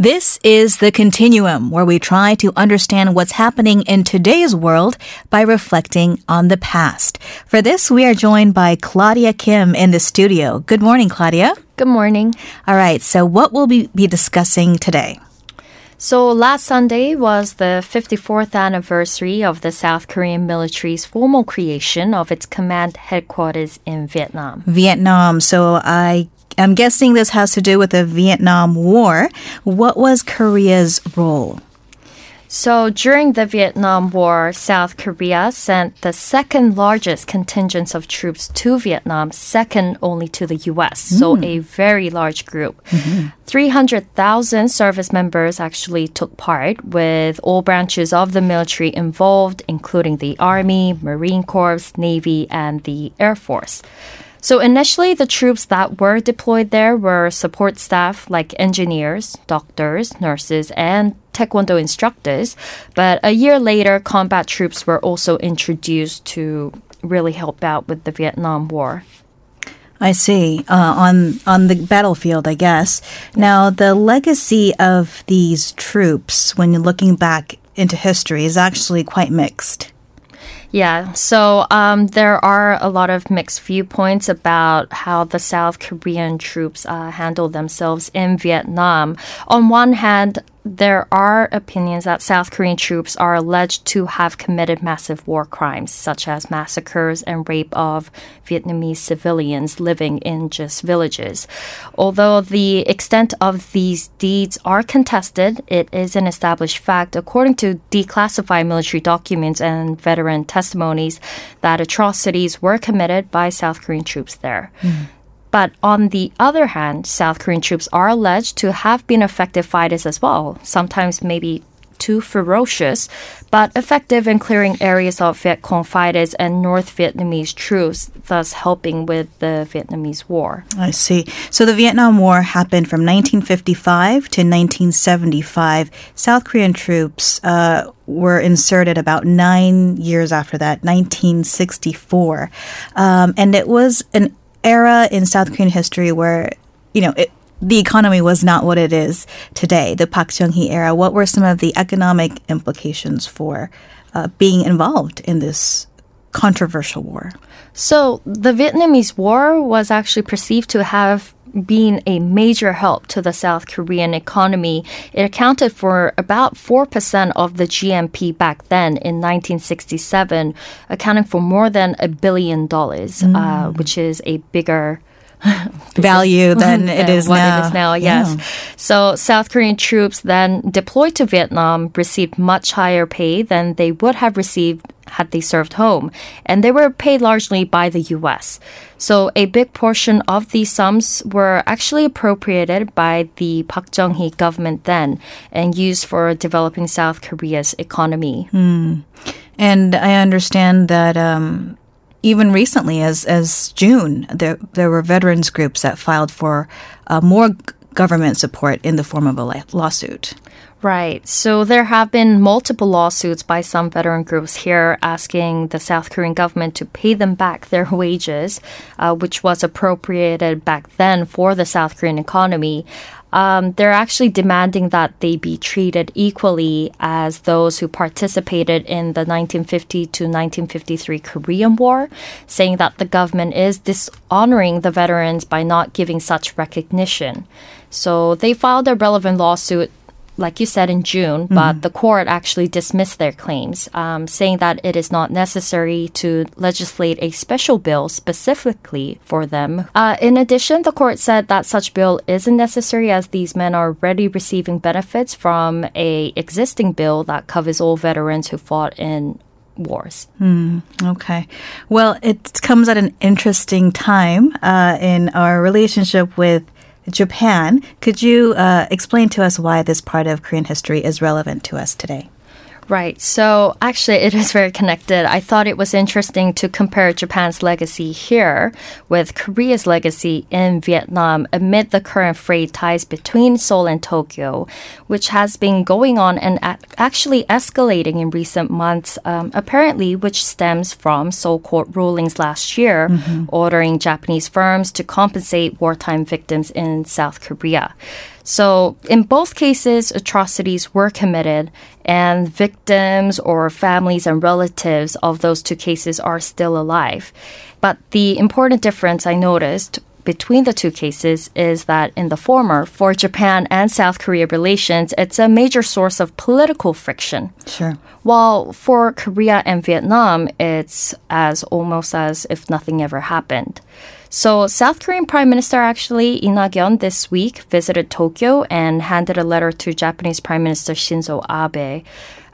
This is The Continuum, where we try to understand what's happening in today's world by reflecting on the past. For this, we are joined by Claudia Kim in the studio. Good morning, Claudia. Good morning. All right, so what will we be discussing today? So last Sunday was the 54th anniversary of the South Korean military's formal creation of its command headquarters in Vietnam. Vietnam. So I I'm guessing this has to do with the Vietnam War. What was Korea's role? So during the Vietnam War, South Korea sent the second largest contingents of troops to Vietnam, second only to the US. So hmm. a very large group. Mm-hmm. 300,000 service members actually took part with all branches of the military involved, including the Army, Marine Corps, Navy, and the Air Force. So initially, the troops that were deployed there were support staff like engineers, doctors, nurses, and taekwondo instructors. But a year later, combat troops were also introduced to really help out with the Vietnam War. I see. Uh, on on the battlefield, I guess. Now, the legacy of these troops, when you're looking back into history, is actually quite mixed. Yeah, so um, there are a lot of mixed viewpoints about how the South Korean troops uh, handle themselves in Vietnam. On one hand, there are opinions that South Korean troops are alleged to have committed massive war crimes, such as massacres and rape of Vietnamese civilians living in just villages. Although the extent of these deeds are contested, it is an established fact, according to declassified military documents and veteran testimonies, that atrocities were committed by South Korean troops there. Hmm. But on the other hand, South Korean troops are alleged to have been effective fighters as well, sometimes maybe too ferocious, but effective in clearing areas of Viet Cong fighters and North Vietnamese troops, thus helping with the Vietnamese War. I see. So the Vietnam War happened from 1955 to 1975. South Korean troops uh, were inserted about nine years after that, 1964. Um, and it was an era in South Korean history where, you know, it, the economy was not what it is today, the Park Chung-hee era. What were some of the economic implications for uh, being involved in this controversial war? So the Vietnamese War was actually perceived to have been a major help to the South Korean economy. It accounted for about 4% of the GNP back then in 1967, accounting for more than a billion dollars, uh, which is a bigger Value than it is now. it is now. Yes. So South Korean troops then deployed to Vietnam received much higher pay than they would have received had they served home, and they were paid largely by the U.S. So a big portion of these sums were actually appropriated by the Park Chung-hee government then and used for developing South Korea's economy. And I understand that um, even recently, as as June, there there were veterans groups that filed for uh, more government support in the form of a lawsuit. Right. So there have been multiple lawsuits by some veteran groups here asking the South Korean government to pay them back their wages, uh, which was appropriated back then for the South Korean economy. Um, they're actually demanding that they be treated equally as those who participated in the 1950 to 1953 Korean War, saying that the government is dishonoring the veterans by not giving such recognition. So they filed a relevant lawsuit like you said, in June, but the court actually dismissed their claims, um, saying that it is not necessary to legislate a special bill specifically for them. Uh, in addition, the court said that such bill isn't necessary as these men are already receiving benefits from a existing bill that covers all veterans who fought in wars. Okay. Well, it comes at an interesting time uh, in our relationship with Japan. Could you uh, explain to us why this part of Korean history is relevant to us today? Right. So actually, it is very connected. I thought it was interesting to compare Japan's legacy here with Korea's legacy in Vietnam amid the current frayed ties between Seoul and Tokyo, which has been going on and actually escalating in recent months, um, apparently, which stems from Seoul court rulings last year ordering Japanese firms to compensate wartime victims in South Korea. So, in both cases, atrocities were committed, and victims or families and relatives of those two cases are still alive. But the important difference I noticed between the two cases is that in the former, for Japan and South Korea relations, it's a major source of political friction. Sure. While for Korea and Vietnam, it's as almost as if nothing ever happened. So, South Korean Prime Minister actually Lee Nak-yeon this week visited Tokyo and handed a letter to Japanese Prime Minister Shinzo Abe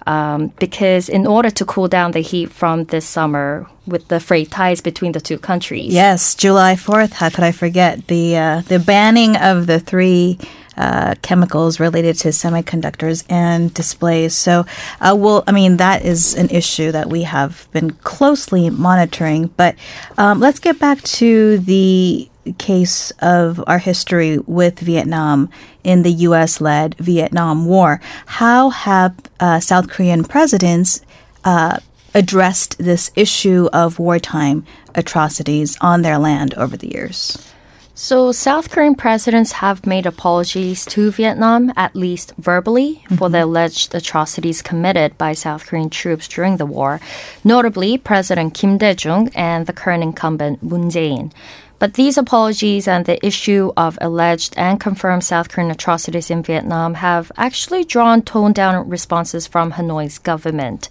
um, because in order to cool down the heat from this summer with the freight ties between the two countries. Yes, July 4th, how could I forget? The, uh, the banning of the three uh, chemicals related to semiconductors and displays. So, uh, well, I mean, that is an issue that we have been closely monitoring. But um, let's get back to the case of our history with Vietnam in the U.S. led Vietnam War. How have uh, South Korean presidents uh, addressed this issue of wartime atrocities on their land over the years? So, South Korean presidents have made apologies to Vietnam, at least verbally, mm-hmm. for the alleged atrocities committed by South Korean troops during the war, notably President Kim Dae-jung and the current incumbent Moon Jae-in. But these apologies and the issue of alleged and confirmed South Korean atrocities in Vietnam have actually drawn toned down responses from Hanoi's government.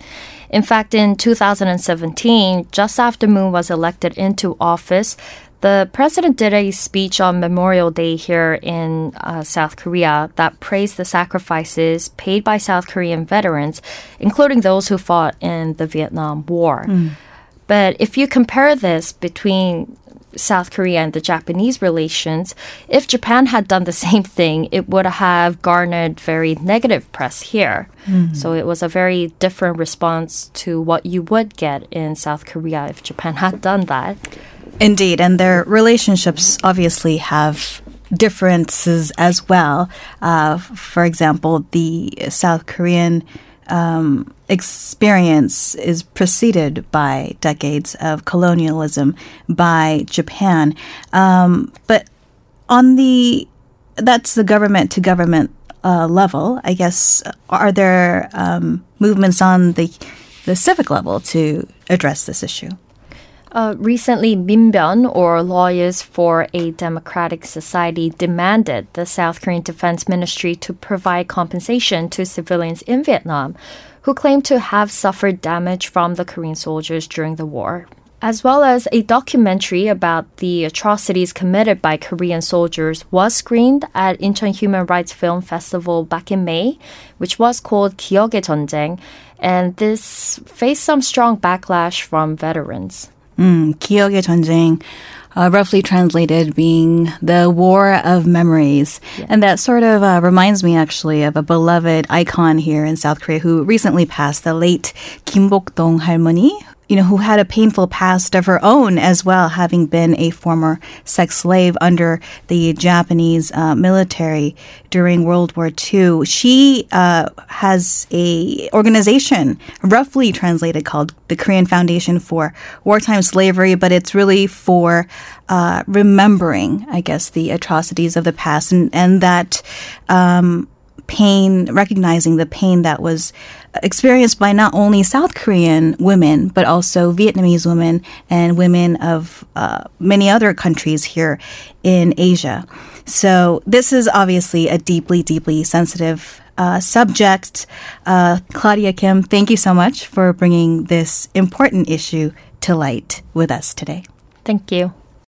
In fact, in 2017, just after Moon was elected into office, the president did a speech on Memorial Day here in uh, South Korea that praised the sacrifices paid by South Korean veterans, including those who fought in the Vietnam War. Mm. But if you compare this between South Korea and the Japanese relations, if Japan had done the same thing, it would have garnered very negative press here. Mm-hmm. So it was a very different response to what you would get in South Korea if Japan had done that. Indeed, and their relationships obviously have differences as well. Uh, for example, the South Korean um, experience is preceded by decades of colonialism by Japan. Um, but on the that's the government to government uh, level, I guess. Are there um, movements on the the civic level to address this issue? Uh, recently, Minbyeon, or Lawyers for a Democratic Society, demanded the South Korean Defense Ministry to provide compensation to civilians in Vietnam who claim to have suffered damage from the Korean soldiers during the war as well as a documentary about the atrocities committed by Korean soldiers was screened at Incheon Human Rights Film Festival back in May, which was called Kyoge Jeonjang, and this faced some strong backlash from veterans. 음, 기억의 전쟁. Uh, roughly translated being the war of memories. Yeah. And that sort of uh, reminds me actually of a beloved icon here in South Korea who recently passed, the late Kim Bok-dong halmoni you know, who had a painful past of her own as well, having been a former sex slave under the Japanese uh, military during World War II. She uh, has a organization, roughly translated, called the Korean Foundation for Wartime Slavery, but it's really for uh, remembering, I guess, the atrocities of the past and and that. Um, pain, recognizing the pain that was experienced by not only South Korean women, but also Vietnamese women and women of uh, many other countries here in Asia. So this is obviously a deeply, deeply sensitive uh, subject. Uh, Claudia Kim, thank you so much for bringing this important issue to light with us today. Thank you.